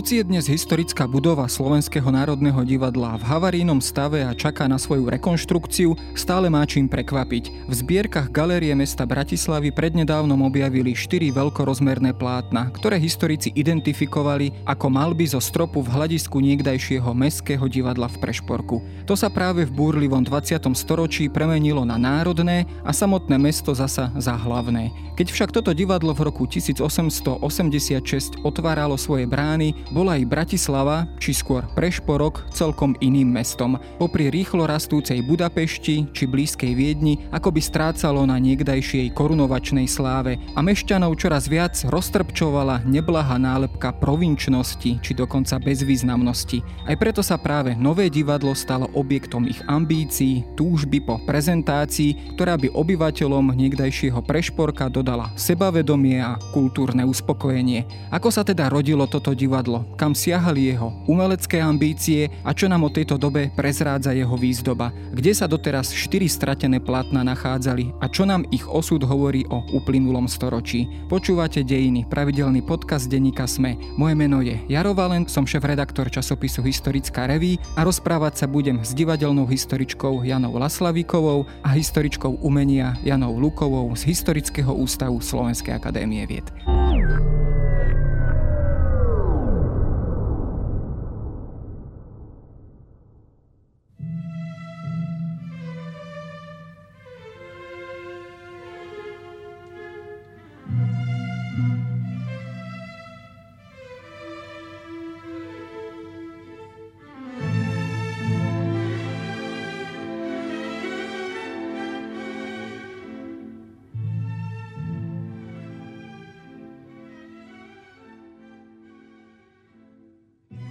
Hoci je dnes historická budova Slovenského národného divadla v havarínom stave a čaká na svoju rekonštrukciu, stále má čím prekvapiť. V zbierkach Galérie mesta Bratislavy prednedávnom objavili štyri veľkorozmerné plátna, ktoré historici identifikovali ako malby zo stropu v hľadisku niekdajšieho mestského divadla v Prešporku. To sa práve v búrlivom 20. storočí premenilo na národné a samotné mesto zasa za hlavné. Keď však toto divadlo v roku 1886 otváralo svoje brány, bola aj Bratislava, či skôr Prešporok, celkom iným mestom. Popri rýchlo rastúcej Budapešti či blízkej Viedni, ako by strácalo na niekdajšej korunovačnej sláve a mešťanov čoraz viac roztrpčovala neblahá nálepka provinčnosti či dokonca bezvýznamnosti. Aj preto sa práve nové divadlo stalo objektom ich ambícií, túžby po prezentácii, ktorá by obyvateľom niekdajšieho Prešporka dodala sebavedomie a kultúrne uspokojenie. Ako sa teda rodilo toto divadlo? Kam siahali jeho umelecké ambície a čo nám o tejto dobe prezrádza jeho výzdoba, kde sa doteraz štyri stratené platna nachádzali a čo nám ich osud hovorí o uplynulom storočí. Počúvate Dejiny, pravidelný podcast denníka Sme. Moje meno je Jaro Valent, som šéf-redaktor časopisu Historická reví a rozprávať sa budem s divadelnou historičkou Janou Laslavíkovou a historičkou umenia Janou Lukovou z Historického ústavu Slovenskej akadémie vied.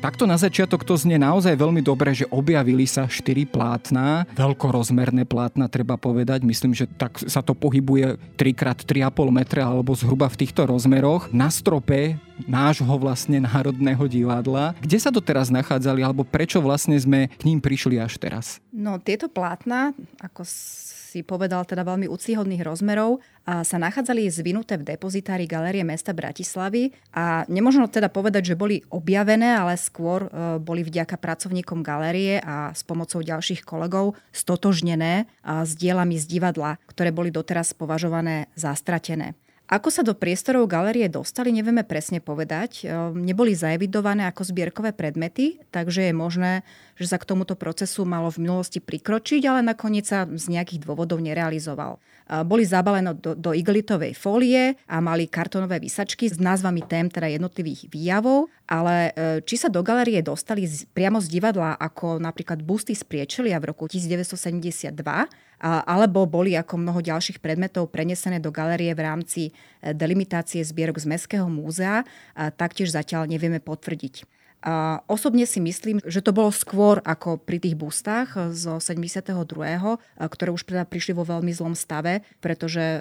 Takto na začiatok to znie naozaj veľmi dobre, že objavili sa štyri plátna, veľkorozmerné plátna treba povedať, myslím, že tak sa to pohybuje 3x3,5 metra alebo zhruba v týchto rozmeroch. Na strope nášho vlastne Národného divadla. Kde sa to teraz nachádzali alebo prečo vlastne sme k ním prišli až teraz? No tieto plátna, ako si povedal, teda veľmi úcihodných rozmerov, a sa nachádzali zvinuté v depozitári Galérie mesta Bratislavy a nemôžno teda povedať, že boli objavené, ale skôr e, boli vďaka pracovníkom galérie a s pomocou ďalších kolegov stotožnené s dielami z divadla, ktoré boli doteraz považované za stratené. Ako sa do priestorov galerie dostali, nevieme presne povedať. Ehm, neboli zaevidované ako zbierkové predmety, takže je možné, že sa k tomuto procesu malo v minulosti prikročiť, ale nakoniec sa z nejakých dôvodov nerealizoval. Boli zabalené do, do igelitovej fólie a mali kartonové vysačky s názvami tém teda jednotlivých výjavov, ale ehm, či sa do galerie dostali z, priamo z divadla ako napríklad busty z Priečelia v roku 1972, alebo boli ako mnoho ďalších predmetov prenesené do galerie v rámci e, delimitácie zbierok z Mestského múzea, taktiež zatiaľ nevieme potvrdiť. A osobne si myslím, že to bolo skôr ako pri tých bustách zo 72., ktoré už teda prišli vo veľmi zlom stave, pretože e,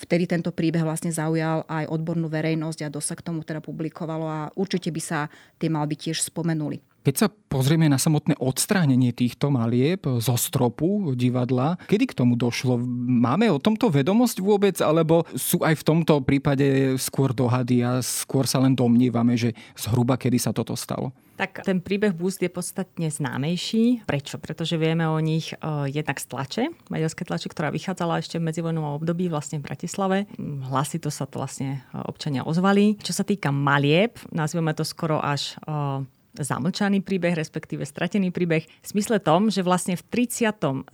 vtedy tento príbeh vlastne zaujal aj odbornú verejnosť a dosť sa k tomu teda publikovalo a určite by sa tie malby tiež spomenuli. Keď sa pozrieme na samotné odstránenie týchto malieb zo stropu divadla, kedy k tomu došlo? Máme o tomto vedomosť vôbec, alebo sú aj v tomto prípade skôr dohady a skôr sa len domnívame, že zhruba kedy sa toto stalo? Tak ten príbeh Boost je podstatne známejší. Prečo? Pretože vieme o nich uh, jednak z tlače, maďarské tlače, ktorá vychádzala ešte v medzivojnovom období vlastne v Bratislave. Hlasy to sa to vlastne e, občania ozvali. Čo sa týka malieb, nazveme to skoro až uh, zamlčaný príbeh, respektíve stratený príbeh, v smysle tom, že vlastne v 37.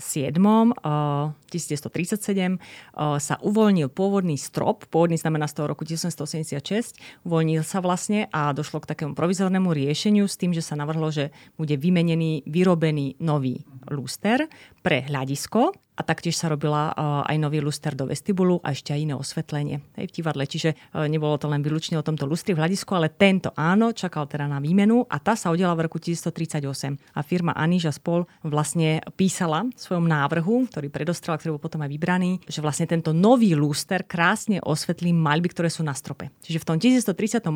1937 sa uvoľnil pôvodný strop, pôvodný znamená z toho roku 1986, uvoľnil sa vlastne a došlo k takému provizornému riešeniu s tým, že sa navrhlo, že bude vymenený, vyrobený nový lúster pre hľadisko a taktiež sa robila eh, aj nový luster do vestibulu a ešte aj iné osvetlenie aj v divadle. Čiže eh, nebolo to len výlučne o tomto lustri v hľadisku, ale tento áno, čakal teda na výmenu a tá sa udiala v roku 1938. A firma Aniža Spol vlastne písala v svojom návrhu, ktorý predostrela, ktorý bol potom aj vybraný, že vlastne tento nový luster krásne osvetlí maľby, ktoré sú na strope. Čiže v tom 1938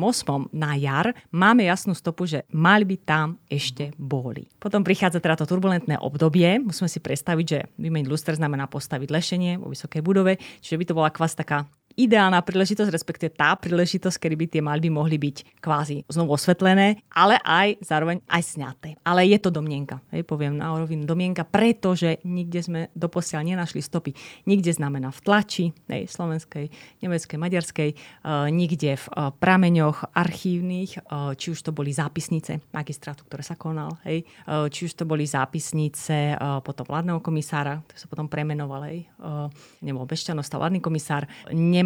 na jar máme jasnú stopu, že maľby tam ešte boli. Potom prichádza teda to turbulentné obdobie. Musíme si predstaviť, že vymeniť luster znamená postaviť lešenie vo vysokej budove, čiže by to bola kvás taká ideálna príležitosť, respektíve tá príležitosť, kedy by tie malby mohli byť kvázi znovu osvetlené, ale aj zároveň aj sňaté. Ale je to domienka, hej, poviem na rovinu domienka, pretože nikde sme doposiaľ nenašli stopy. Nikde znamená v tlači, hej, slovenskej, nemeckej, maďarskej, uh, nikde v uh, prameňoch archívnych, uh, či už to boli zápisnice magistrátu, ktoré sa konal, hej, uh, či už to boli zápisnice uh, potom vládneho komisára, ktorý sa potom premenoval, hej, uh, nebol Bešťanov, vládny komisár.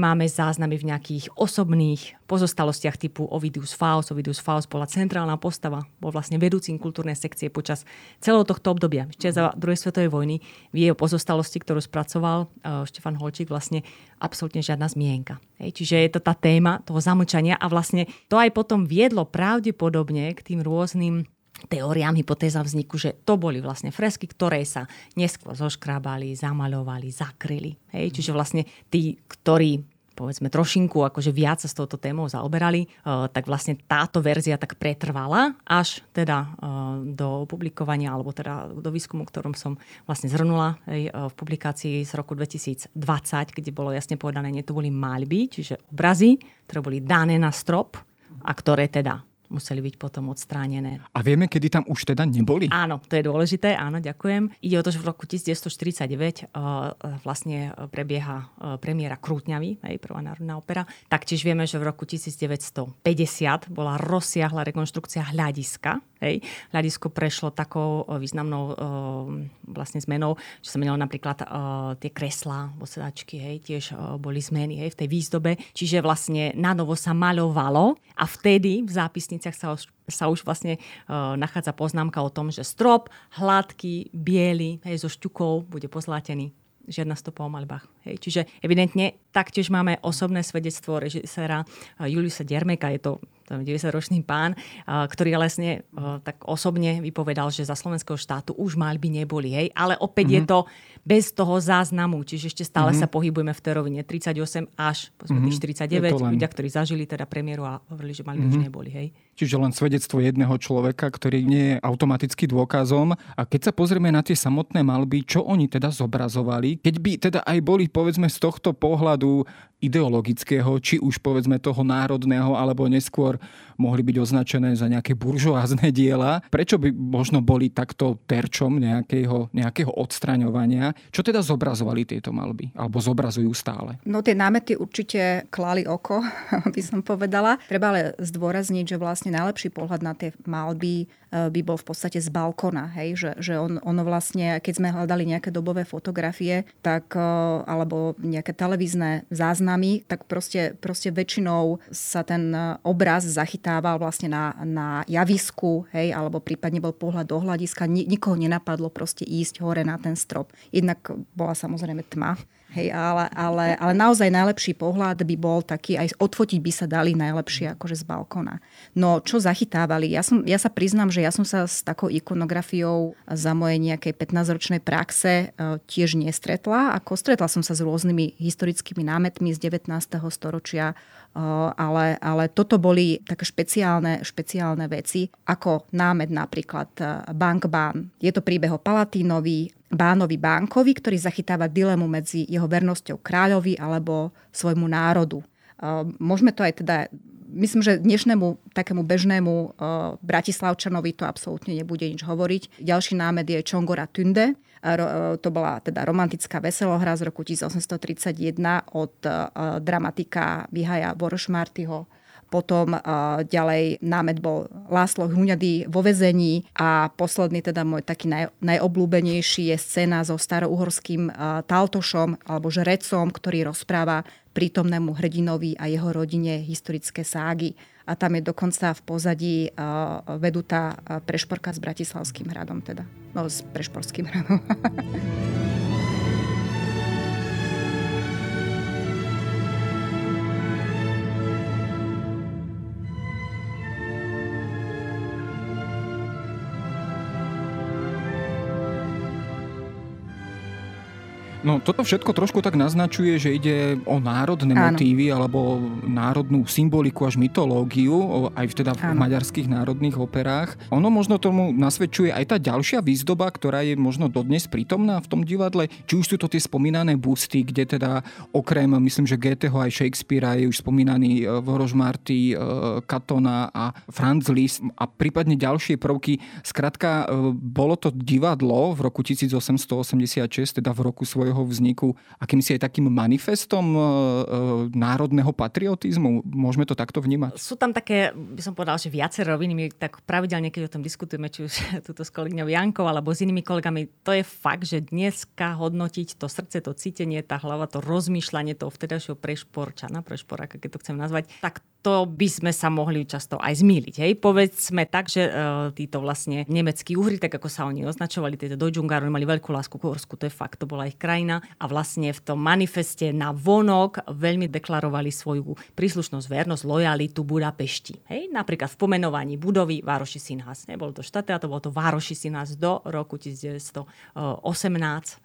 Nemáme záznamy v nejakých osobných pozostalostiach typu Ovidius Faust. Ovidius Faust bola centrálna postava, bol vlastne vedúcim kultúrnej sekcie počas celého tohto obdobia. Ešte za druhej svetovej vojny v jeho pozostalosti, ktorú spracoval uh, Štefan Holčík, vlastne absolútne žiadna zmienka. Hej, čiže je to tá téma toho zamlčania a vlastne to aj potom viedlo pravdepodobne k tým rôznym teóriám, hypotéza vzniku, že to boli vlastne fresky, ktoré sa neskôr zoškrábali, zamaľovali, zakryli. Hej? Čiže vlastne tí, ktorí povedzme trošinku akože viac sa s touto témou zaoberali, uh, tak vlastne táto verzia tak pretrvala až teda uh, do publikovania alebo teda do výskumu, ktorom som vlastne zhrnula uh, v publikácii z roku 2020, kde bolo jasne povedané, nie to boli maľby, čiže obrazy, ktoré boli dané na strop a ktoré teda museli byť potom odstránené. A vieme, kedy tam už teda neboli? Áno, to je dôležité, áno, ďakujem. Ide o to, že v roku 1949 uh, vlastne prebieha uh, premiéra Krútňavy, hej, prvá národná opera. Taktiež vieme, že v roku 1950 bola rozsiahla rekonštrukcia hľadiska. Hej. Hľadisko prešlo takou významnou vlastne zmenou, že sa menilo napríklad tie kreslá, sedačky, hej, tiež boli zmeny hej, v tej výzdobe. Čiže vlastne na novo sa maľovalo a vtedy v zápisnici hraniciach sa už, sa už vlastne uh, nachádza poznámka o tom, že strop hladký, biely, hej, so šťukou bude pozlátený žiadna stopa o maľbách. Hej. Čiže evidentne taktiež máme osobné svedectvo režiséra uh, Juliusa Dermeka, je to 90-ročný pán, ktorý vlastne tak osobne vypovedal, že za slovenského štátu už maľby neboli. Hej? Ale opäť mm-hmm. je to bez toho záznamu, čiže ešte stále mm-hmm. sa pohybujeme v tej rovine 38 až mm-hmm. 49. Ľudia, ktorí zažili teda premiéru a hovorili, že maľby mm-hmm. už mhm. neboli. Hej? Čiže len svedectvo jedného človeka, ktorý nie je automaticky dôkazom. A keď sa pozrieme na tie samotné malby, čo oni teda zobrazovali, keď by teda aj boli povedzme z tohto pohľadu ideologického, či už povedzme toho národného, alebo neskôr mohli byť označené za nejaké buržoázne diela. Prečo by možno boli takto terčom nejakého, nejakého odstraňovania? Čo teda zobrazovali tieto malby? Alebo zobrazujú stále? No tie námety určite klali oko, by som povedala. Treba ale zdôrazniť, že vlastne najlepší pohľad na tie malby E, by bol v podstate z balkona, hej? že, že on, ono vlastne, keď sme hľadali nejaké dobové fotografie, tak, e, alebo nejaké televízne záznamy, tak proste, proste väčšinou sa ten obraz zachytával vlastne na, na javisku, hej? alebo prípadne bol pohľad do hľadiska. Nikoho nenapadlo proste ísť hore na ten strop. Jednak bola samozrejme tma, Hej, ale, ale, ale naozaj najlepší pohľad by bol taký, aj odfotiť by sa dali najlepšie akože z balkona. No čo zachytávali? Ja, som, ja sa priznám, že ja som sa s takou ikonografiou za mojej nejakej 15-ročnej praxe e, tiež nestretla. Ako stretla som sa s rôznymi historickými námetmi z 19. storočia, ale, ale toto boli také špeciálne, špeciálne veci, ako námet napríklad e, Bankbán. Je to príbeh o Palatínovi, Bánovi Bánkovi, ktorý zachytáva dilemu medzi jeho vernosťou kráľovi alebo svojmu národu. Môžeme to aj teda myslím, že dnešnému takému bežnému uh, Bratislavčanovi to absolútne nebude nič hovoriť. Ďalší námed je Čongora Tunde. Uh, to bola teda romantická veselohra z roku 1831 od uh, dramatika Vihaja Borošmartyho potom ďalej námet bol Láslo Huňady vo vezení a posledný teda môj taký naj, najobľúbenejší je scéna so starouhorským uh, taltošom alebo žrecom, ktorý rozpráva prítomnému hrdinovi a jeho rodine historické ságy. A tam je dokonca v pozadí vedutá prešporka s Bratislavským hradom, teda. No, s prešporským hradom. No toto všetko trošku tak naznačuje, že ide o národné Áno. motívy alebo národnú symboliku až mytológiu, aj teda v Áno. maďarských národných operách. Ono možno tomu nasvedčuje aj tá ďalšia výzdoba, ktorá je možno dodnes prítomná v tom divadle. Či už sú to tie spomínané busty, kde teda okrem, myslím, že Goetheho aj Shakespearea je už spomínaný e, Vorož Marty, e, Katona a Franz Liszt a prípadne ďalšie prvky. Skrátka, e, bolo to divadlo v roku 1886, teda v roku svojho svojho vzniku akýmsi aj takým manifestom e, e, národného patriotizmu? Môžeme to takto vnímať? Sú tam také, by som povedal, že viaceré roviny. My tak pravidelne, keď o tom diskutujeme, či už túto s kolegyňou Jankou alebo s inými kolegami, to je fakt, že dneska hodnotiť to srdce, to cítenie, tá hlava, to rozmýšľanie toho vtedajšieho prešporčana, prešporáka, keď to chcem nazvať, tak to by sme sa mohli často aj zmýliť. Hej? Povedzme tak, že uh, títo vlastne nemeckí uhry, tak ako sa oni označovali, tieto Deutschungar, mali veľkú lásku k Horsku, to je fakt, to bola ich krajina a vlastne v tom manifeste na vonok veľmi deklarovali svoju príslušnosť, vernosť, lojalitu Budapešti. Hej? Napríklad v pomenovaní budovy Vároši Sinhas. Nebolo to štáte, to bolo to Vároši Sinhas do roku 1918.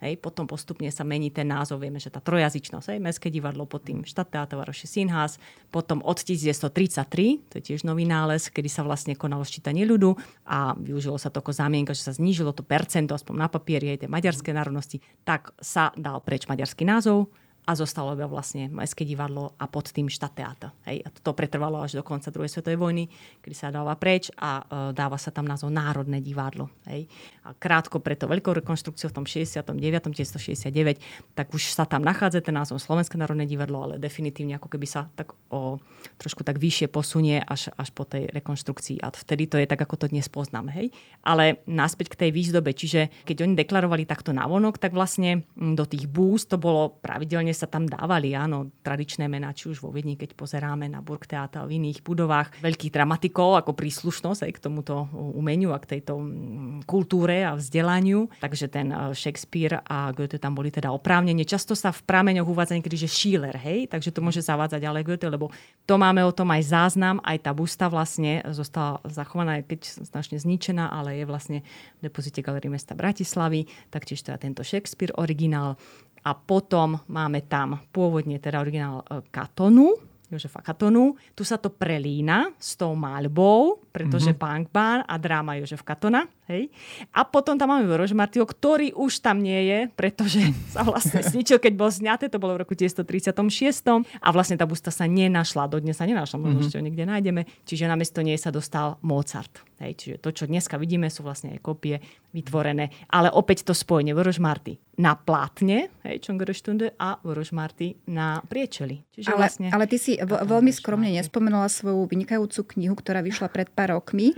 Hej? Potom postupne sa mení ten názov, vieme, že tá trojazyčnosť, hej? Mestské divadlo pod tým štáte, Vároši Sinhas, potom od 1933, to je tiež nový nález, kedy sa vlastne konalo ščítanie ľudu a využilo sa to ako zámienka, že sa znížilo to percento, aspoň na papieri aj tej maďarskej národnosti, tak sa dal preč maďarský názov, a zostalo iba vlastne Mestské divadlo a pod tým štateáta. Hej. A to pretrvalo až do konca druhej svetovej vojny, kedy sa dáva preč a uh, dáva sa tam názov Národné divadlo. Hej. A krátko preto veľkou rekonštrukciou v tom 69. 1969, tak už sa tam nachádza ten názov Slovenské národné divadlo, ale definitívne ako keby sa tak o, trošku tak vyššie posunie až, až po tej rekonštrukcii. A vtedy to je tak, ako to dnes poznáme. Hej. Ale naspäť k tej výzdobe, čiže keď oni deklarovali takto navonok, tak vlastne do tých búst to bolo pravidelne sa tam dávali, áno, tradičné mená, či už vo Viedni, keď pozeráme na Burgtheater v iných budovách, veľkých dramatikov ako príslušnosť aj k tomuto umeniu a k tejto mm, kultúre a vzdelaniu. Takže ten eh, Shakespeare a Goethe tam boli teda oprávnene. Často sa v prameňoch uvádza niekedy, že Schiller, hej, takže to môže zavádzať ale Goethe, lebo to máme o tom aj záznam, aj tá busta vlastne zostala zachovaná, keď značne zničená, ale je vlastne v depozite Galerie mesta Bratislavy, taktiež teda tento Shakespeare originál a potom máme tam pôvodne teda originál e, Katonu, Jožefa Katonu. Tu sa to prelína s tou maľbou, pretože mm-hmm. Bankbán a dráma Jožef Katona. Hej. A potom tam máme Vorož Martio, ktorý už tam nie je, pretože sa vlastne zničil, keď bol zňaté, to bolo v roku 1936. A vlastne tá busta sa nenašla, dodnes sa nenašla, možno mm-hmm. ešte ho niekde nájdeme. Čiže namiesto nej sa dostal Mozart. Hej, čiže to, čo dneska vidíme, sú vlastne aj kopie vytvorené. Ale opäť to spojenie Vorož Marty na plátne, hej, Čongerstunde a Vorož Marty na priečeli. Čiže ale, vlastne, ale ty si veľmi skromne nespomenula svoju vynikajúcu knihu, ktorá vyšla pred pár rokmi.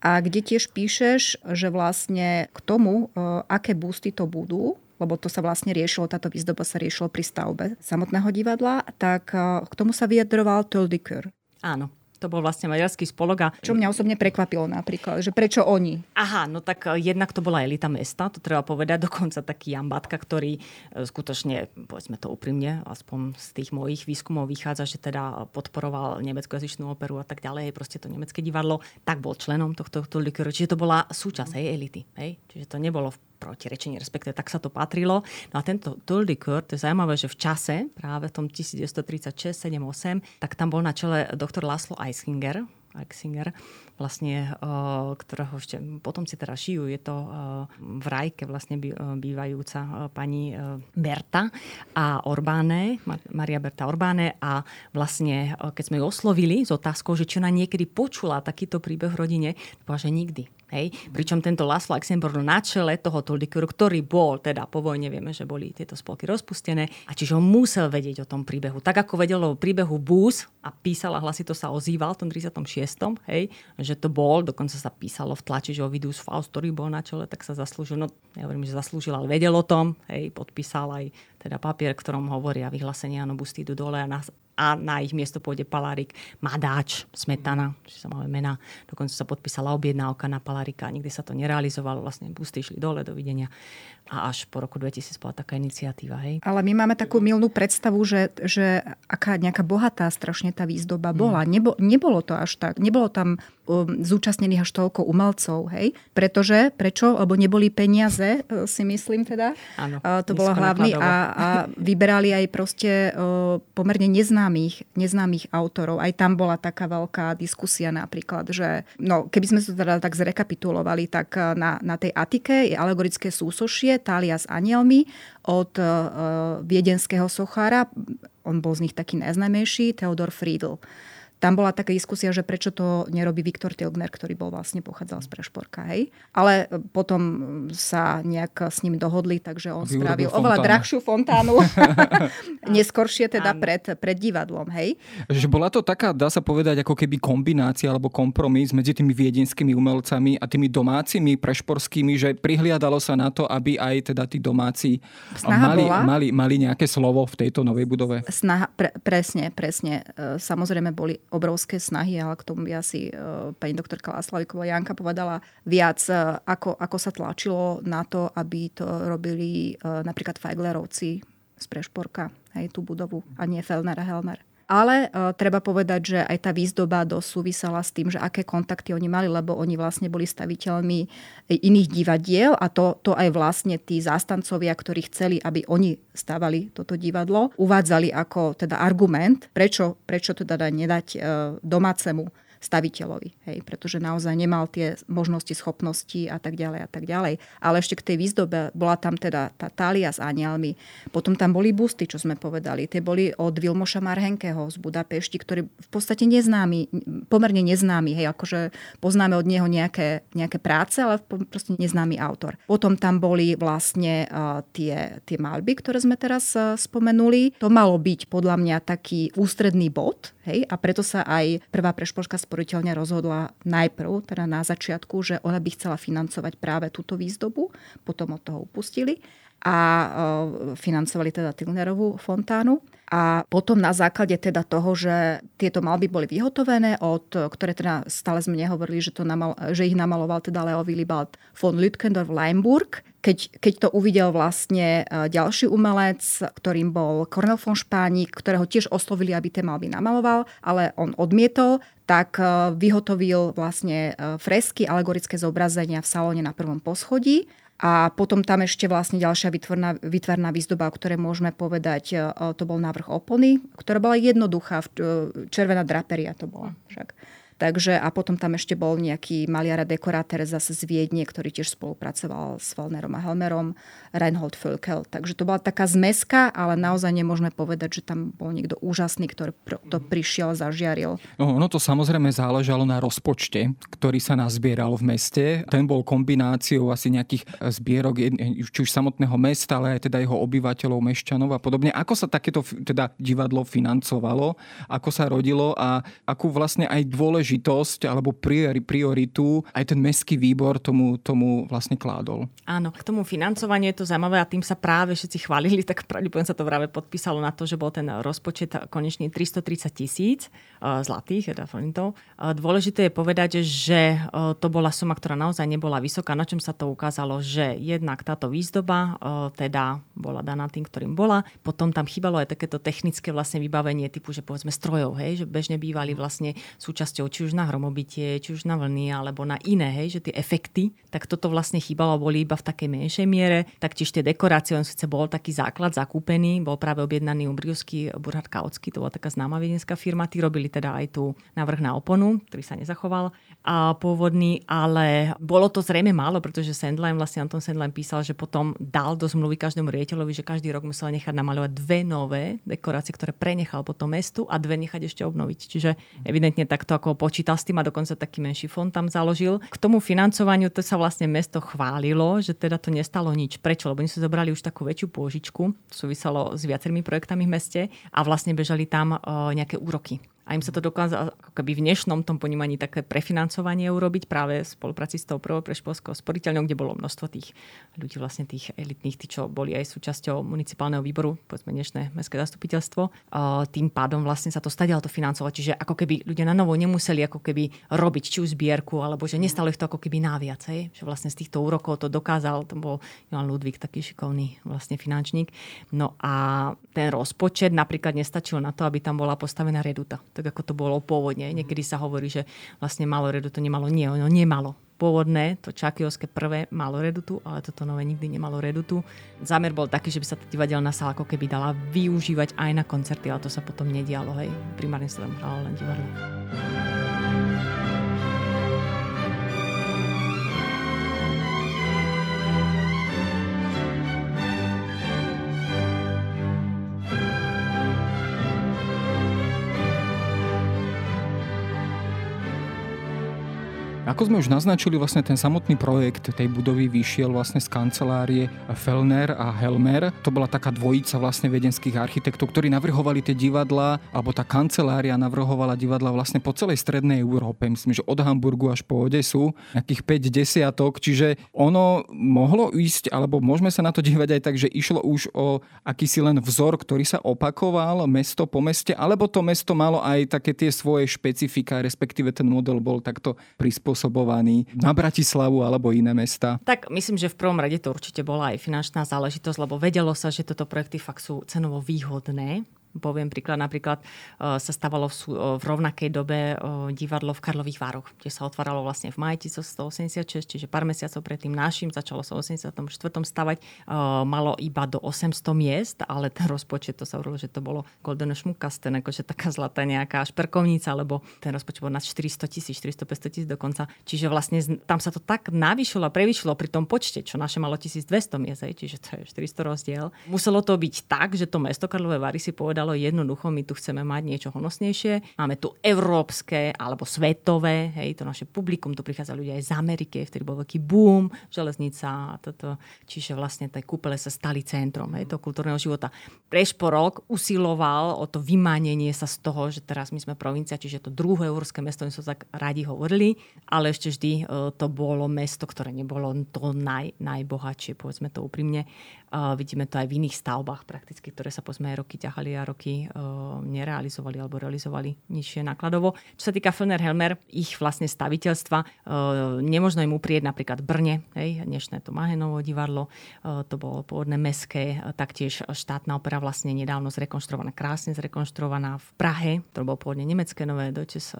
A kde tiež píšeš, že vlastne k tomu, e, aké boosty to budú, lebo to sa vlastne riešilo, táto výzdoba sa riešilo pri stavbe samotného divadla, tak e, k tomu sa vyjadroval Töldiker. Áno, to bol vlastne maďarský spolok. A... Čo mňa osobne prekvapilo napríklad, že prečo oni? Aha, no tak eh, jednak to bola elita mesta, to treba povedať, dokonca taký Jambatka, ktorý eh, skutočne, povedzme to úprimne, aspoň z tých mojich výskumov vychádza, že teda podporoval nemeckojazycznú operu a tak ďalej, proste to nemecké divadlo, tak bol členom tohto, tohto likeru, čiže to bola súčasť hej, elity. Hej? Čiže to nebolo v protirečenie, respektíve tak sa to patrilo. No a tento Coeur, to je zaujímavé, že v čase, práve v tom 1936, 7, 8, tak tam bol na čele doktor Laszlo Eisinger, Eixinger, vlastne, uh, ktorého ešte potom si teda šijú. Je to uh, v Rajke vlastne uh, bývajúca pani Berta a Orbáne, Maria Berta Orbáne a vlastne, keď sme ju oslovili s otázkou, že či ona niekedy počula takýto príbeh v rodine, povedala, že nikdy Hej? Pričom tento Laszlo Luxemburg na čele toho Toldikuru, ktorý bol, teda po vojne vieme, že boli tieto spolky rozpustené, a čiže on musel vedieť o tom príbehu. Tak ako vedel o príbehu Bús a písala hlasito sa ozýval v tom 36. Hej? že to bol, dokonca sa písalo v tlači, že Ovidius Faust, ktorý bol na čele, tak sa zaslúžil, no ja hovorím, že zaslúžil, ale vedel o tom, hej, podpísal aj teda papier, ktorom hovoria busty idú dole a nás a na ich miesto pôjde Palárik Madáč, Smetana, či sa máme mená. Dokonca sa podpísala objednávka na Palárika, nikdy sa to nerealizovalo, vlastne busty išli dole, dovidenia. A až po roku 2000 bola taká iniciatíva. Hej. Ale my máme takú milnú predstavu, že, že aká nejaká bohatá strašne tá výzdoba bola. Mm. Nebo, nebolo to až tak. Nebolo tam um, zúčastnených až toľko umelcov, hej? Pretože, prečo? Lebo neboli peniaze, e, si myslím teda. Áno, to bolo hlavný a, a vyberali aj proste uh, pomerne neznámych, neznámych autorov. Aj tam bola taká veľká diskusia napríklad, že no, keby sme to teda tak zrekapitulovali, tak na, na tej Atike je alegorické súsošie Tália s anielmi od uh, viedenského sochára. On bol z nich taký najznamejší, Theodor Friedl tam bola taká diskusia, že prečo to nerobí Viktor Tilgner, ktorý bol vlastne pochádzal z Prešporka. Hej? Ale e, potom sa nejak s ním dohodli, takže on spravil fontánu. oveľa drahšiu fontánu. Neskoršie teda pred, pred divadlom. Hej? Že bola to taká, dá sa povedať, ako keby kombinácia alebo kompromis medzi tými viedenskými umelcami a tými domácimi prešporskými, že prihliadalo sa na to, aby aj teda tí domáci mali, mali, mali nejaké slovo v tejto novej budove. Snaha, pre, presne, presne. E, samozrejme boli obrovské snahy, ale k tomu by asi uh, pani doktorka Láslaviková Janka povedala viac, uh, ako, ako sa tlačilo na to, aby to robili uh, napríklad Feiglerovci z Prešporka, hej, tú budovu, a nie Fellner a Helmer. Ale uh, treba povedať, že aj tá výzdoba dosť súvisela s tým, že aké kontakty oni mali, lebo oni vlastne boli staviteľmi iných divadiel a to, to aj vlastne tí zástancovia, ktorí chceli, aby oni stavali toto divadlo, uvádzali ako teda argument, prečo, prečo teda nedať uh, domácemu staviteľovi, hej, pretože naozaj nemal tie možnosti, schopnosti a tak ďalej a tak ďalej. Ale ešte k tej výzdobe bola tam teda tá tália s anielmi, potom tam boli busty, čo sme povedali. Tie boli od Vilmoša Marhenkeho z Budapešti, ktorý v podstate neznámy, pomerne neznámy, hej, akože poznáme od neho nejaké, nejaké práce, ale proste neznámy autor. Potom tam boli vlastne uh, tie, tie malby, ktoré sme teraz uh, spomenuli. To malo byť podľa mňa taký ústredný bod, hej, a preto sa aj prvá prešporská sporiteľňa rozhodla najprv, teda na začiatku, že ona by chcela financovať práve túto výzdobu, potom od toho upustili a e, financovali teda Tilnerovú fontánu. A potom na základe teda toho, že tieto malby boli vyhotovené, od, ktoré teda stále sme nehovorili, že, to namal, že ich namaloval teda Leo Willibald von Lütkendorf Leimburg, keď, keď to uvidel vlastne e, ďalší umelec, ktorým bol Cornel von Špánik, ktorého tiež oslovili, aby tie malby namaloval, ale on odmietol, tak e, vyhotovil vlastne fresky, alegorické zobrazenia v salóne na prvom poschodí a potom tam ešte vlastne ďalšia vytvorná, vytvarná výzdoba, o ktorej môžeme povedať, e, to bol návrh opony, ktorá bola jednoduchá, e, červená draperia to bola však. Takže a potom tam ešte bol nejaký maliar a dekorátor zase z Viedne, ktorý tiež spolupracoval s Valnerom a Helmerom, Reinhold Völkel. Takže to bola taká zmeska, ale naozaj nemôžeme povedať, že tam bol niekto úžasný, ktorý to prišiel, zažiaril. No, ono to samozrejme záležalo na rozpočte, ktorý sa nazbieral v meste. Ten bol kombináciou asi nejakých zbierok, či už samotného mesta, ale aj teda jeho obyvateľov, mešťanov a podobne. Ako sa takéto teda divadlo financovalo, ako sa rodilo a akú vlastne aj dôležitú dôležitosť alebo prioritu aj ten mestský výbor tomu, tomu vlastne kládol. Áno, k tomu financovaniu je to zaujímavé a tým sa práve všetci chválili, tak pravdepodobne sa to práve podpísalo na to, že bol ten rozpočet konečne 330 tisíc uh, zlatých, teda forintov. Uh, dôležité je povedať, že uh, to bola suma, ktorá naozaj nebola vysoká, na čom sa to ukázalo, že jednak táto výzdoba teda bola daná tým, ktorým bola, potom tam chýbalo aj takéto technické vlastne vybavenie typu, že povedzme strojov, hej, že bežne bývali vlastne súčasťou či už na hromobitie, či už na vlny, alebo na iné, hej, že tie efekty, tak toto vlastne chýbalo, boli iba v takej menšej miere. Taktiež tie dekorácie, on síce bol taký základ zakúpený, bol práve objednaný Umbriusky Burhard Kautsky, to bola taká známa viedenská firma, tí robili teda aj tu návrh na oponu, ktorý sa nezachoval a pôvodný, ale bolo to zrejme málo, pretože Sandline, vlastne Anton Sandline písal, že potom dal do zmluvy každému riaditeľovi, že každý rok musel nechať namalovať dve nové dekorácie, ktoré prenechal potom mestu a dve nechať ešte obnoviť. Čiže evidentne takto ako počítal s tým a dokonca taký menší fond tam založil. K tomu financovaniu to sa vlastne mesto chválilo, že teda to nestalo nič. Prečo? Lebo oni si zobrali už takú väčšiu pôžičku, súvisalo s viacerými projektami v meste a vlastne bežali tam uh, nejaké úroky a im sa to dokázalo ako keby v dnešnom tom ponímaní také prefinancovanie urobiť práve v spolupráci s tou prvou prešpolskou sporiteľňou, kde bolo množstvo tých ľudí, vlastne tých elitných, tí, čo boli aj súčasťou municipálneho výboru, povedzme dnešné mestské zastupiteľstvo. Tým pádom vlastne sa to stadialo to financovať, čiže ako keby ľudia na novo nemuseli ako keby robiť či už zbierku, alebo že nestalo ich to ako keby náviac, hej? že vlastne z týchto úrokov to dokázal, to bol Jan Ludvík, taký šikovný vlastne finančník. No a ten rozpočet napríklad nestačil na to, aby tam bola postavená reduta tak ako to bolo pôvodne. Niekedy sa hovorí, že vlastne malo redu to nemalo. Nie, ono nemalo pôvodné, to Čakiovské prvé malo redutu, ale toto nové nikdy nemalo redutu. Zámer bol taký, že by sa tá divadelná sala ako keby dala využívať aj na koncerty, ale to sa potom nedialo, hej. Primárne sa tam hralo len divadlo. Ako sme už naznačili, vlastne ten samotný projekt tej budovy vyšiel vlastne z kancelárie Fellner a Helmer. To bola taká dvojica vlastne vedenských architektov, ktorí navrhovali tie divadlá, alebo tá kancelária navrhovala divadla vlastne po celej strednej Európe. Myslím, že od Hamburgu až po Odesu, nejakých 5 desiatok, čiže ono mohlo ísť, alebo môžeme sa na to dívať aj tak, že išlo už o akýsi len vzor, ktorý sa opakoval mesto po meste, alebo to mesto malo aj také tie svoje špecifika, respektíve ten model bol takto prispôsobený prispôsobovaný na Bratislavu alebo iné mesta? Tak myslím, že v prvom rade to určite bola aj finančná záležitosť, lebo vedelo sa, že toto projekty fakt sú cenovo výhodné Poviem príklad, napríklad uh, sa stavalo v, uh, v rovnakej dobe uh, divadlo v Karlových Vároch, kde sa otváralo vlastne v maji 1986, čiže pár mesiacov pred tým našim, začalo sa v 84. stavať, malo iba do 800 miest, ale ten rozpočet, to sa hovorilo, že to bolo Golden Schmuckasten, akože taká zlatá nejaká šperkovnica, lebo ten rozpočet bol na 400 tisíc, 400-500 tisíc dokonca. Čiže vlastne tam sa to tak navýšilo a prevýšilo pri tom počte, čo naše malo 1200 miest, čiže to je 400 rozdiel. Muselo to byť tak, že to mesto Karlové Vary si povedalo, povedalo jednoducho, my tu chceme mať niečo honosnejšie. Máme tu európske alebo svetové, hej, to naše publikum, tu prichádzajú ľudia aj z Ameriky, vtedy bol veľký boom, železnica a toto. Čiže vlastne tie kúpele sa stali centrom hej, toho kultúrneho života. Prešporok usiloval o to vymanenie sa z toho, že teraz my sme provincia, čiže to druhé európske mesto, my sme tak radi hovorili, ale ešte vždy e, to bolo mesto, ktoré nebolo to naj, najbohatšie, povedzme to úprimne. Vidíme to aj v iných stavbách prakticky, ktoré sa povedzme aj roky ťahali a roky uh, nerealizovali alebo realizovali nižšie nákladovo. Čo sa týka Fellner Helmer, ich vlastne staviteľstva, uh, nemožno im uprieť napríklad Brne, hej, dnešné to Mahenovo divadlo, uh, to bolo pôvodné meské, taktiež štátna opera vlastne nedávno zrekonštruovaná, krásne zrekonštruovaná v Prahe, to bolo pôvodne nemecké nové Deutsches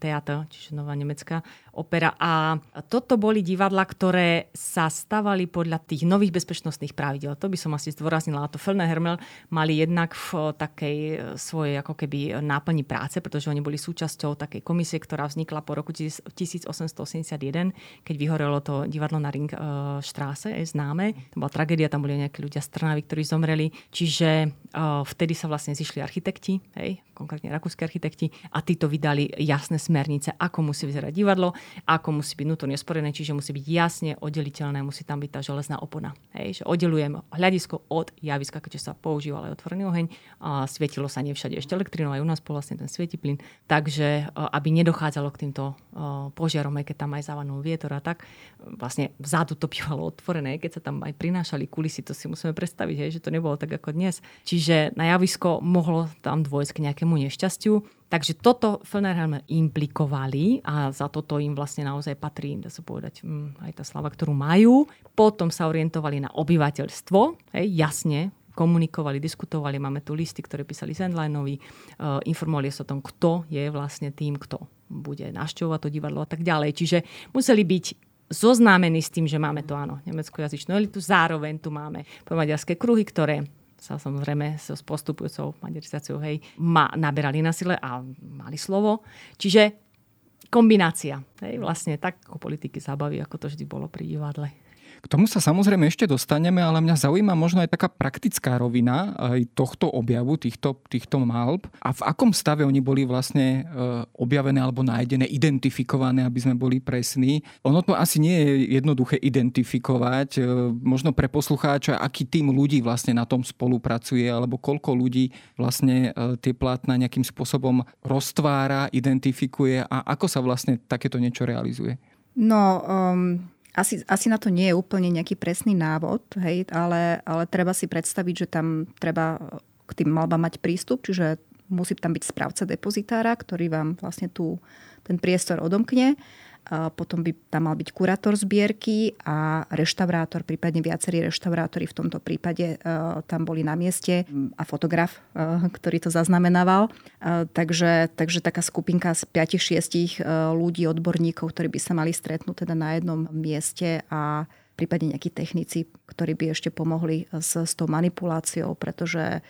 Theater, čiže nová nemecká opera. A toto boli divadla, ktoré sa stavali podľa tých nových bezpečnostných pravidel. To by som asi zdôraznila. A to Felné Hermel mali jednak v takej e, svojej ako keby náplni práce, pretože oni boli súčasťou takej komisie, ktorá vznikla po roku 1881, keď vyhorelo to divadlo na Ring Štráse, je známe. To bola tragédia, tam boli nejakí ľudia z Trnavy, ktorí zomreli. Čiže uh, vtedy sa vlastne zišli architekti, hej, konkrétne rakúske architekti, a títo vydali jasné smernice, ako musí vyzerať divadlo, ako musí byť vnútorne sporené, čiže musí byť jasne oddeliteľné, musí tam byť tá železná opona. Hej, že oddelujem hľadisko od javiska, keďže sa používal aj otvorený oheň. A svietilo sa nevšade ešte elektrinou, aj u nás bol vlastne ten svietiplyn. Takže e, aby nedochádzalo k týmto e, požiarom, aj keď tam aj závanul vietor a tak, vlastne vzadu to bývalo otvorené, keď sa tam aj prinášali kulisy, to si musíme predstaviť, hej, že to nebolo tak ako dnes. Čiže na javisko mohlo tam dôjsť k nejakému nešťastiu. Takže toto Fellnerhelm implikovali a za toto im vlastne naozaj patrí, dá sa povedať, hm, aj tá slava, ktorú majú. Potom sa orientovali na obyvateľstvo, hej, jasne, komunikovali, diskutovali, máme tu listy, ktoré písali Sandlinovi, uh, informovali sa o tom, kto je vlastne tým, kto bude našťovať to divadlo a tak ďalej. Čiže museli byť zoznámení s tým, že máme tu áno, nemeckú-jazyčnú elitu, zároveň tu máme pomaďarské kruhy, ktoré sa samozrejme s postupujúcou maďarizáciou hej, ma, naberali na sile a mali slovo. Čiže kombinácia. Hej, vlastne tak ako politiky zábavy, ako to vždy bolo pri divadle. K tomu sa samozrejme ešte dostaneme, ale mňa zaujíma možno aj taká praktická rovina aj tohto objavu, týchto, týchto malb. A v akom stave oni boli vlastne e, objavené alebo nájdené, identifikované, aby sme boli presní. Ono to asi nie je jednoduché identifikovať. E, možno pre poslucháča, aký tým ľudí vlastne na tom spolupracuje, alebo koľko ľudí vlastne e, tie plátna nejakým spôsobom roztvára, identifikuje a ako sa vlastne takéto niečo realizuje. No, um, asi, asi na to nie je úplne nejaký presný návod, hej, ale, ale treba si predstaviť, že tam treba k tým malbám mať prístup, čiže musí tam byť správca depozitára, ktorý vám vlastne tu ten priestor odomkne potom by tam mal byť kurátor zbierky a reštaurátor, prípadne viacerí reštaurátori v tomto prípade tam boli na mieste a fotograf, ktorý to zaznamenával. Takže, takže taká skupinka z 5-6 ľudí, odborníkov, ktorí by sa mali stretnúť teda na jednom mieste a prípadne nejakí technici, ktorí by ešte pomohli s, s tou manipuláciou, pretože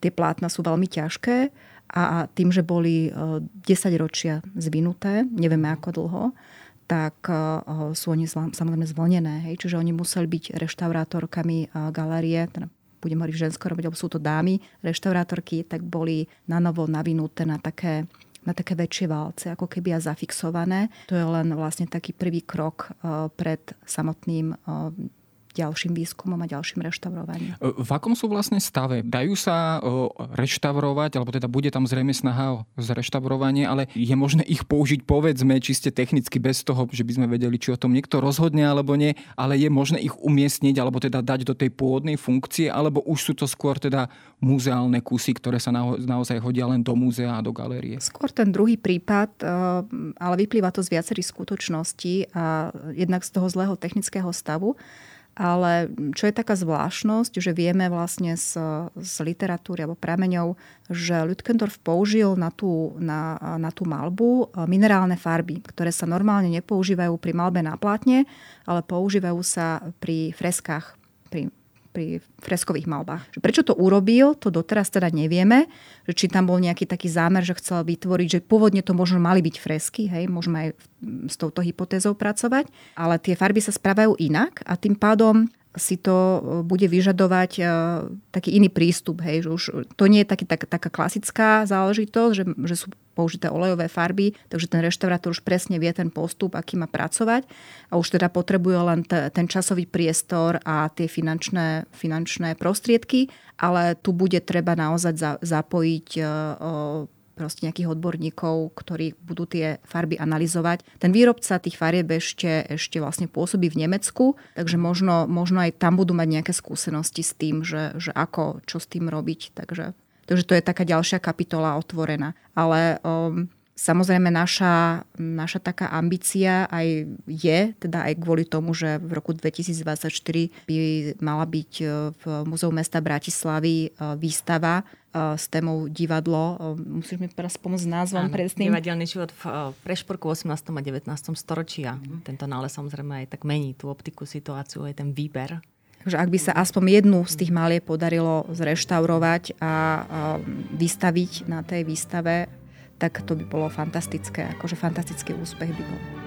tie plátna sú veľmi ťažké a tým, že boli 10 ročia zvinuté, nevieme ako dlho, tak sú oni samozrejme zvlnené. Hej? Čiže oni museli byť reštaurátorkami galérie, teda budem hovoriť v ženskom robiť, lebo sú to dámy, reštaurátorky, tak boli na novo navinuté na také na také väčšie válce, ako keby a zafixované. To je len vlastne taký prvý krok pred samotným ďalším výskumom a ďalším reštaurovaním. E, v akom sú vlastne stave? Dajú sa e, reštaurovať, alebo teda bude tam zrejme snaha o zreštaurovanie, ale je možné ich použiť povedzme čiste technicky bez toho, že by sme vedeli, či o tom niekto rozhodne alebo nie, ale je možné ich umiestniť alebo teda dať do tej pôvodnej funkcie, alebo už sú to skôr teda muzeálne kusy, ktoré sa naozaj hodia len do múzea a do galérie? Skôr ten druhý prípad, e, ale vyplýva to z viacerých skutočností a jednak z toho zlého technického stavu, ale čo je taká zvláštnosť, že vieme vlastne z, z literatúry alebo prameňov, že Lütkendorf použil na tú, na, na tú malbu e, minerálne farby, ktoré sa normálne nepoužívajú pri malbe na plátne, ale používajú sa pri freskách, pri pri freskových malbách. Prečo to urobil, to doteraz teda nevieme, že či tam bol nejaký taký zámer, že chcel vytvoriť, že pôvodne to možno mali byť fresky, hej, môžeme aj s touto hypotézou pracovať, ale tie farby sa správajú inak a tým pádom si to e, bude vyžadovať e, taký iný prístup. Hej, že už to nie je taký, tak, taká klasická záležitosť, že, že sú použité olejové farby, takže ten reštaurátor už presne vie ten postup, aký má pracovať a už teda potrebuje len t- ten časový priestor a tie finančné, finančné prostriedky, ale tu bude treba naozaj za- zapojiť e, proste nejakých odborníkov, ktorí budú tie farby analyzovať. Ten výrobca tých farieb ešte, ešte vlastne pôsobí v Nemecku, takže možno, možno aj tam budú mať nejaké skúsenosti s tým, že, že ako, čo s tým robiť. Takže, takže to je taká ďalšia kapitola otvorená. Ale um, Samozrejme, naša, naša taká ambícia aj je, teda aj kvôli tomu, že v roku 2024 by mala byť e, v Múzeu mesta Bratislavy e, výstava s témou divadlo. Musíš mi teraz pomôcť s názvom presným. Divadelný život v Prešporku 18. a 19. storočí a mm-hmm. tento nález samozrejme aj tak mení tú optiku, situáciu, aj ten výber že ak by sa aspoň jednu z tých maliek podarilo zreštaurovať a vystaviť na tej výstave, tak to by bolo fantastické, akože fantastický úspech by bol.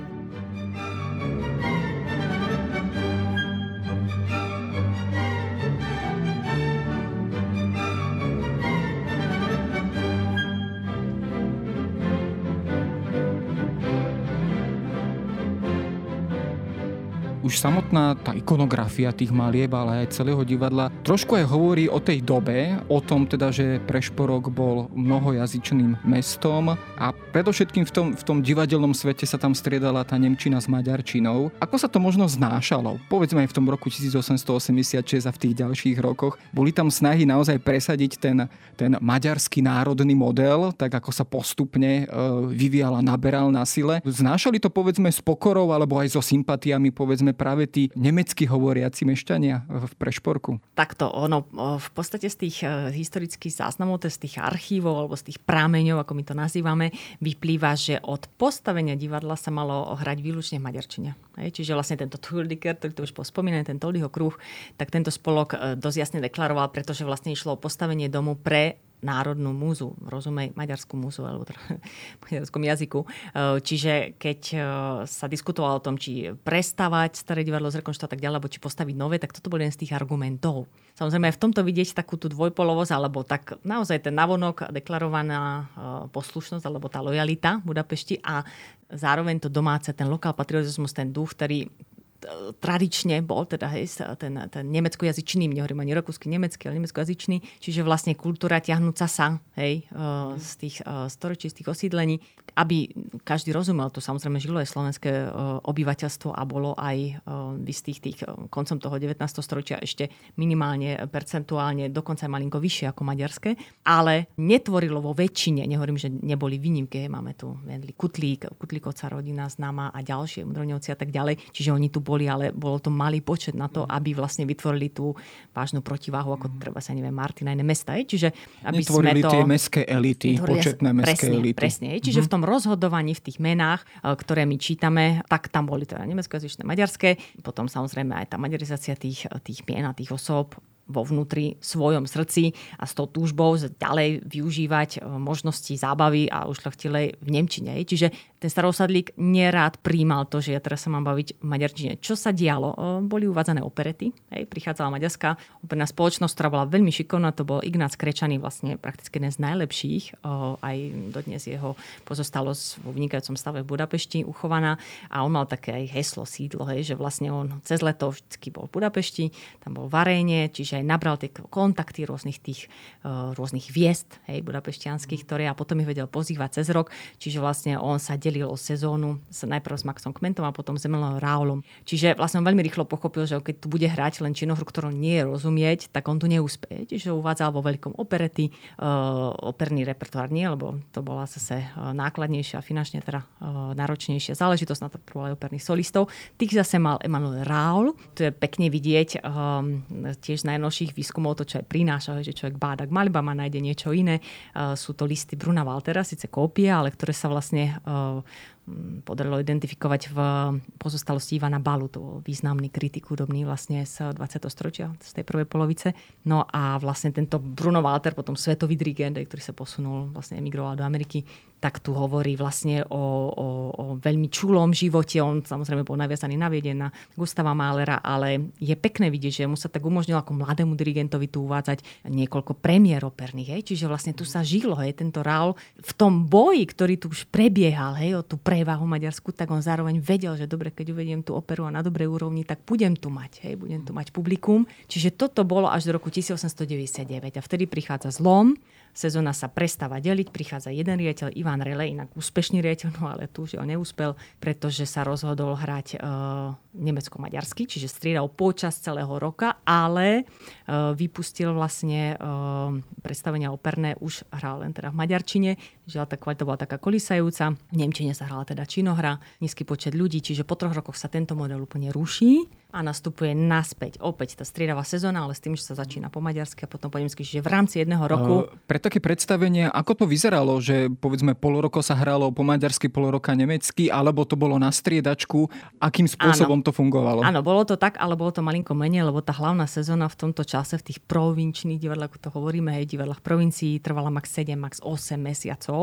Samotná tá ikonografia tých malieb, ale aj celého divadla trošku aj hovorí o tej dobe, o tom teda, že Prešporok bol mnohojazyčným mestom a predovšetkým v tom, v tom divadelnom svete sa tam striedala tá Nemčina s Maďarčinou. Ako sa to možno znášalo? Povedzme aj v tom roku 1886 a v tých ďalších rokoch. Boli tam snahy naozaj presadiť ten, ten maďarský národný model, tak ako sa postupne e, vyvíjala, naberal na sile. Znášali to povedzme s pokorou alebo aj so sympatiami povedzme práve tí nemecky hovoriaci mešťania v Prešporku? Takto, ono v podstate z tých e, historických záznamov, z tých archívov alebo z tých prámeňov, ako my to nazývame, vyplýva, že od postavenia divadla sa malo hrať výlučne v maďarčine. Čiže vlastne tento Thurdiker, ktorý to už spomínaný, ten Toldyho kruh, tak tento spolok e, dosť jasne deklaroval, pretože vlastne išlo o postavenie domu pre národnú múzu, rozumej maďarskú múzu alebo teda v maďarskom jazyku. E, čiže keď e, sa diskutovalo o tom, či prestavať staré divadlo z rekonštrukcie tak ďalej, alebo či postaviť nové, tak toto bol jeden z tých argumentov. Samozrejme aj v tomto vidieť takú tú dvojpolovosť, alebo tak naozaj ten navonok deklarovaná e, poslušnosť, alebo tá lojalita Budapešti a zároveň to domáce, ten lokál patriotizmus, ten duch, ktorý tradične bol teda hej, ten, ten nemeckojazyčný, nehovorím ani rakúsky, nemecký, ale nemeckojazyčný, čiže vlastne kultúra ťahnúca sa hej, mm. z tých storočí, z tých osídlení, aby každý rozumel, to samozrejme žilo aj slovenské obyvateľstvo a bolo aj v istých tých koncom toho 19. storočia ešte minimálne percentuálne, dokonca aj malinko vyššie ako maďarské, ale netvorilo vo väčšine, nehovorím, že neboli výnimky, máme tu Kutlík, Kutlíkovca rodina známa a ďalšie, Mudroňovci a tak ďalej, čiže oni tu boli, ale bolo to malý počet na to, aby vlastne vytvorili tú vážnu protiváhu, ako mm. treba sa neviem, Martina, iné mesta. Čiže aby Netvorili sme to... tie mestské elity, početné mestské presne, elity. Presne, čiže mm-hmm. v tom rozhodovaní, v tých menách, e, ktoré my čítame, tak tam boli teda nemeckojazyčné, maďarské, potom samozrejme aj tá maďarizácia tých, tých mien a tých osôb vo vnútri svojom srdci a s tou túžbou ďalej využívať e, možnosti zábavy a ušľachtilej v Nemčine. Čiže ten starosadlík nerád príjmal to, že ja teraz sa mám baviť v maďarčine. Čo sa dialo? E, boli uvádzané operety. Hej, prichádzala maďarská operná spoločnosť, ktorá bola veľmi šikovná. To bol Ignác Krečaný, vlastne prakticky jeden z najlepších. E, aj dodnes jeho pozostalosť vo vynikajúcom stave v Budapešti uchovaná. A on mal také aj heslo, sídlo, hej, že vlastne on cez leto vždy bol v Budapešti, tam bol v Aréne, čiže aj nabral tie kontakty rôznych tých uh, rôznych viest hej, budapešťanských, ktoré a potom ich vedel pozývať cez rok. Čiže vlastne on sa delil o sezónu s, najprv s Maxom Kmentom a potom s Emilom Raulom. Čiže vlastne on veľmi rýchlo pochopil, že keď tu bude hrať len činohru, ktorú nie je rozumieť, tak on tu neúspie. Čiže uvádzal vo veľkom operety, uh, operný repertoár nie, lebo to bola zase uh, nákladnejšia, finančne teda náročnejšia záležitosť na to aj operných solistov. Tých zase mal Emanuel Raul, to je pekne vidieť tiež z najnovších výskumov, to, čo aj prináša, že človek báda k malbám a nájde niečo iné. Sú to listy Bruna Waltera, síce kópie, ale ktoré sa vlastne podarilo identifikovať v pozostalosti Ivana Balu, to významný kritik hudobný vlastne z 20. storočia, z tej prvej polovice. No a vlastne tento Bruno Walter, potom svetový dirigent, ktorý sa posunul, vlastne emigroval do Ameriky, tak tu hovorí vlastne o, o, o veľmi čulom živote. On samozrejme bol naviazaný na Vieden, na Gustava Mahlera, ale je pekné vidieť, že mu sa tak umožnilo ako mladému dirigentovi tu uvádzať niekoľko premiér operných. Hej. Čiže vlastne tu sa žilo, hej, tento Raul v tom boji, ktorý tu už prebiehal, hej, o tú prevahu Maďarsku, tak on zároveň vedel, že dobre, keď uvediem tú operu a na dobrej úrovni, tak budem tu mať, hej, budem tu mať publikum. Čiže toto bolo až do roku 1899 a vtedy prichádza zlom, sezóna sa prestáva deliť, prichádza jeden riaditeľ, Ivan Rele, inak úspešný riaditeľ, no ale tu že on neúspel, pretože sa rozhodol hrať uh, nemecko-maďarsky, čiže striedal počas celého roka, ale uh, vypustil vlastne uh, predstavenia operné, už hral len teda v maďarčine, žiaľ tá kvalita bola taká kolisajúca, v Nemčine sa hrala teda činohra, nízky počet ľudí, čiže po troch rokoch sa tento model úplne ruší a nastupuje naspäť opäť tá striedavá sezóna, ale s tým, že sa začína po maďarsky a potom po nemecky, čiže v rámci jedného roku. Uh, pre také predstavenie, ako to vyzeralo, že povedzme pol roko sa hralo po maďarsky, pol roka nemecky, alebo to bolo na striedačku, akým spôsobom áno. to fungovalo? Áno, bolo to tak, ale bolo to malinko menej, lebo tá hlavná sezóna v tomto čase v tých provinčných divadlách, ako to hovoríme, hej, divadlách provincií, trvala max 7, max 8 mesiacov.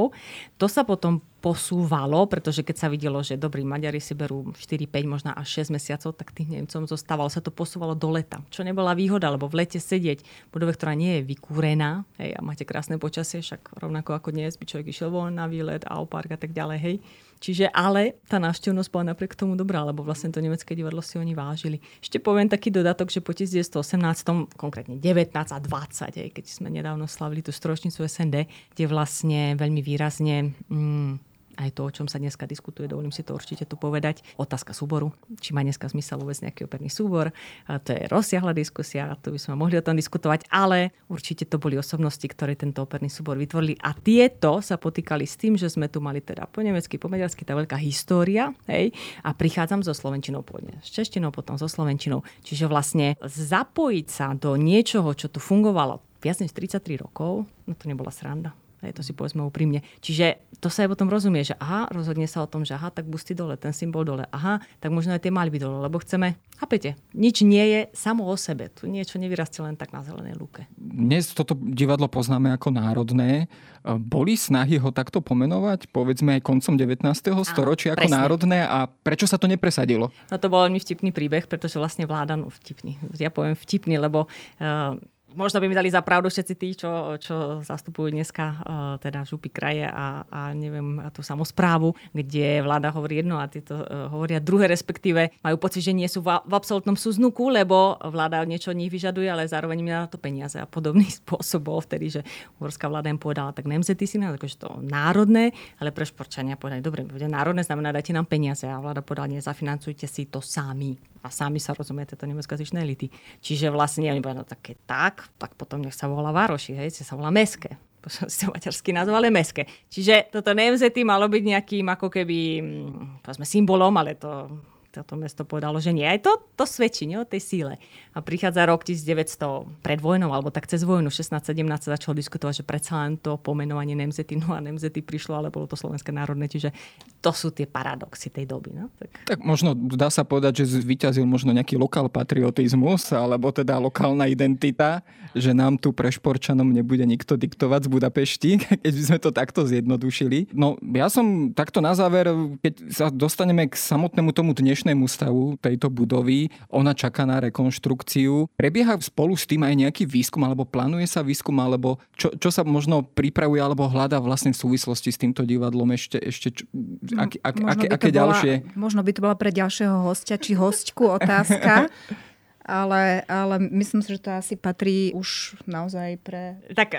To sa potom posúvalo, pretože keď sa videlo, že dobrí Maďari si berú 4, 5, možno až 6 mesiacov, tak tých Nemcom zostávalo, sa to posúvalo do leta. Čo nebola výhoda, lebo v lete sedieť v budove, ktorá nie je vykúrená, hej, a máte krásne počasie, však rovnako ako dnes by človek išiel von na výlet, a park a tak ďalej, hej. Čiže ale tá návštevnosť bola napriek tomu dobrá, lebo vlastne to nemecké divadlo si oni vážili. Ešte poviem taký dodatok, že po 1918, konkrétne 19 a 20, hej, keď sme nedávno slavili tú storočnicu SND, kde vlastne veľmi výrazne mm, aj to, o čom sa dneska diskutuje, dovolím si to určite tu povedať. Otázka súboru, či má dneska zmysel vôbec nejaký operný súbor. A to je rozsiahla diskusia, tu by sme mohli o tom diskutovať, ale určite to boli osobnosti, ktoré tento operný súbor vytvorili a tieto sa potýkali s tým, že sme tu mali teda po nemecky, po maďarsky tá veľká história, hej, a prichádzam so slovenčinou pôvodne, s češtinou, potom so slovenčinou. Čiže vlastne zapojiť sa do niečoho, čo tu fungovalo viac než 33 rokov, no to nebola sranda. Hej, to si povedzme úprimne. Čiže to sa aj potom rozumie, že aha, rozhodne sa o tom, že aha, tak busty dole, ten symbol dole, aha, tak možno aj tie malby dole, lebo chceme, chápete, nič nie je samo o sebe. Tu niečo nevyrastie len tak na zelenej lúke. Dnes toto divadlo poznáme ako národné. Boli snahy ho takto pomenovať, povedzme aj koncom 19. storočia ako presne. národné a prečo sa to nepresadilo? No to bol veľmi vtipný príbeh, pretože vlastne vláda, no vtipný, ja poviem vtipný, lebo uh, možno by mi dali za pravdu všetci tí, čo, čo zastupujú dneska uh, teda župy kraje a, a neviem, a tú samozprávu, kde vláda hovorí jedno a títo uh, hovoria druhé, respektíve majú pocit, že nie sú v, v absolútnom súznuku, lebo vláda niečo od nich vyžaduje, ale zároveň im na to peniaze. A podobný spôsob bol vtedy, že uhorská vláda im povedala, tak nemzety si na akože to národné, ale pre šporčania povedali, dobre, národné, znamená dajte nám peniaze a vláda povedala, nezafinancujte si to sami a sami sa rozumiete to nemeckojazyčné elity. Čiže vlastne oni povedali, no také tak, tak potom nech sa volá Vároši, hej, sa volá Meské ste maďarský názov, ale meské. Čiže toto NMZ malo byť nejakým ako keby, mm, povedzme, symbolom, ale to toto mesto povedalo, že nie. Aj to, to svedčí nie, o tej síle. A prichádza rok 1900 pred vojnou, alebo tak cez vojnu, 16-17 sa začalo diskutovať, že predsa len to pomenovanie Nemzety, no a Nemzety prišlo, ale bolo to Slovenské národné, čiže to sú tie paradoxy tej doby. No? Tak. tak možno dá sa povedať, že zvyťazil možno nejaký lokál patriotizmus, alebo teda lokálna identita, že nám tu prešporčanom nebude nikto diktovať z Budapešti, keď by sme to takto zjednodušili. No ja som takto na záver, keď sa dostaneme k samotnému tomu dnešnému dnešnému stavu tejto budovy. Ona čaká na rekonštrukciu. Prebieha spolu s tým aj nejaký výskum, alebo plánuje sa výskum, alebo čo, čo sa možno pripravuje, alebo hľadá vlastne v súvislosti s týmto divadlom ešte, ešte čo, ak, ak, aké, aké bola, ďalšie? Možno by to bola pre ďalšieho hostia, či hostku otázka. ale, ale myslím si, že to asi patrí už naozaj pre... Tak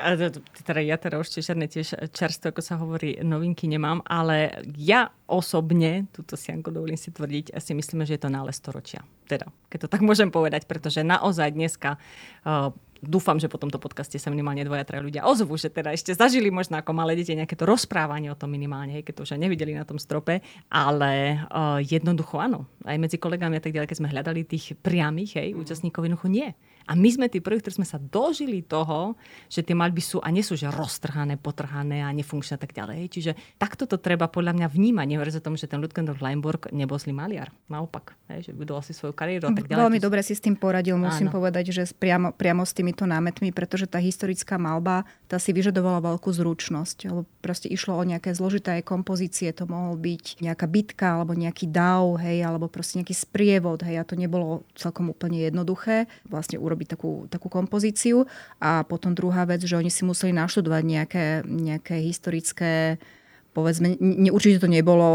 teda ja teda už žiadne tiež čerstvo, ako sa hovorí, novinky nemám, ale ja osobne, túto si Janko dovolím si tvrdiť, si myslíme, že je to nález storočia. Teda, keď to tak môžem povedať, pretože naozaj dneska uh, dúfam, že po tomto podcaste sa minimálne dvoja, traja ľudia ozvú, že teda ešte zažili možno ako malé deti nejaké to rozprávanie o tom minimálne, keď to už nevideli na tom strope, ale uh, jednoducho áno, aj medzi kolegami a tak ďalej, keď sme hľadali tých priamých hej, účastníkov, jednoducho nie. A my sme tí prví, ktorí sme sa dožili toho, že tie maľby sú a nie sú že roztrhané, potrhané a nefunkčné a tak ďalej. Čiže takto to treba podľa mňa vnímať. Nehovorí sa tomu, že ten Ludgendorff Leinburg nebol zlý maliar. Naopak, hej, že budoval si svoju kariéru a tak ďalej. Veľmi dobre si s tým poradil, musím Áno. povedať, že priamo, priamo s týmito námetmi, pretože tá historická malba, tá si vyžadovala veľkú zručnosť. Lebo proste išlo o nejaké zložité kompozície, to mohol byť nejaká bitka alebo nejaký dav, hej, alebo proste nejaký sprievod, hej, a to nebolo celkom úplne jednoduché. Vlastne urobiť takú, takú kompozíciu. A potom druhá vec, že oni si museli naštudovať nejaké, nejaké historické povedzme, ne, určite to nebolo,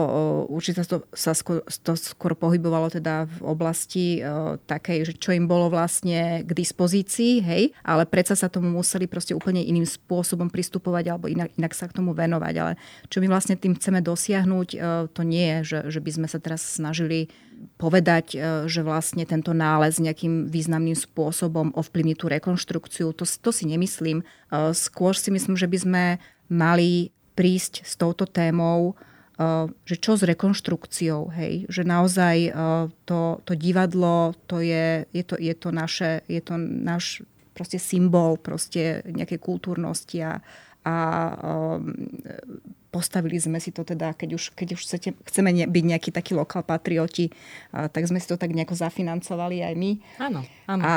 určite to sa skôr, to skôr pohybovalo teda v oblasti uh, takej, že čo im bolo vlastne k dispozícii, hej, ale predsa sa tomu museli proste úplne iným spôsobom pristupovať alebo inak, inak sa k tomu venovať. Ale čo my vlastne tým chceme dosiahnuť, uh, to nie je, že, že by sme sa teraz snažili povedať, že vlastne tento nález nejakým významným spôsobom ovplyvní tú rekonštrukciu. To, to si nemyslím. Skôr si myslím, že by sme mali prísť s touto témou, e, že čo s rekonštrukciou, hej? že naozaj to, to divadlo, to je, je, to, je to naše, je to náš proste symbol proste nejakej kultúrnosti a, a postavili sme si to teda, keď už, keď už chcete, chceme ne, byť nejaký taký lokál patrioti, a, tak sme si to tak nejako zafinancovali aj my. Áno, áno. A,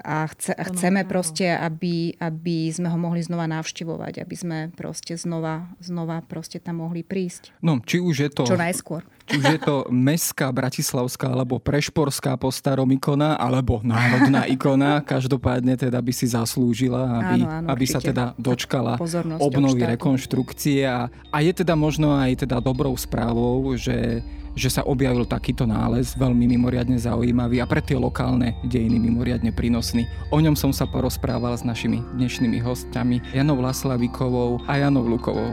a, chce, a chceme proste, aby, aby sme ho mohli znova navštevovať, aby sme proste znova, znova proste tam mohli prísť. No, či už je to... Čo najskôr. Či už je to mestská, bratislavská, alebo prešporská po starom ikona, alebo národná ikona, každopádne teda by si zaslúžila, aby, áno, áno, aby sa teda dočkala obnovy rekonštrukcie a, a je teda možno aj teda dobrou správou, že že sa objavil takýto nález, veľmi mimoriadne zaujímavý a pre tie lokálne dejiny mimoriadne prínosný. O ňom som sa porozprával s našimi dnešnými hostiami Janou Laslavikovou a Janou Lukovou.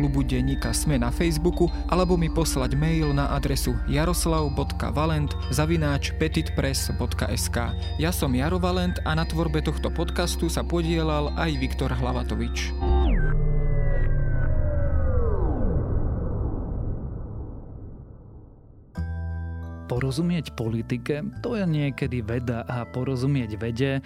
klubu Denníka Sme na Facebooku alebo mi poslať mail na adresu jaroslav.valent zavináč petitpress.sk. Ja som Jaro Valent a na tvorbe tohto podcastu sa podielal aj Viktor Hlavatovič. Porozumieť politike, to je niekedy veda a porozumieť vede,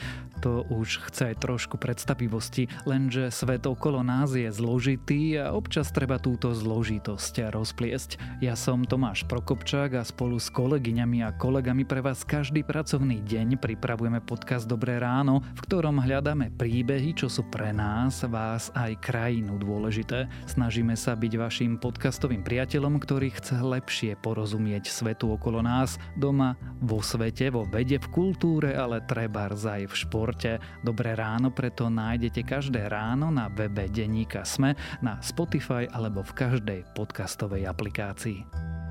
to už chce aj trošku predstavivosti, lenže svet okolo nás je zložitý a občas treba túto zložitosť rozpliesť. Ja som Tomáš Prokopčák a spolu s kolegyňami a kolegami pre vás každý pracovný deň pripravujeme podcast Dobré ráno, v ktorom hľadáme príbehy, čo sú pre nás, vás aj krajinu dôležité. Snažíme sa byť vašim podcastovým priateľom, ktorý chce lepšie porozumieť svetu okolo nás, doma, vo svete, vo vede, v kultúre, ale treba aj v športe športe. Dobré ráno preto nájdete každé ráno na webe Deníka Sme, na Spotify alebo v každej podcastovej aplikácii.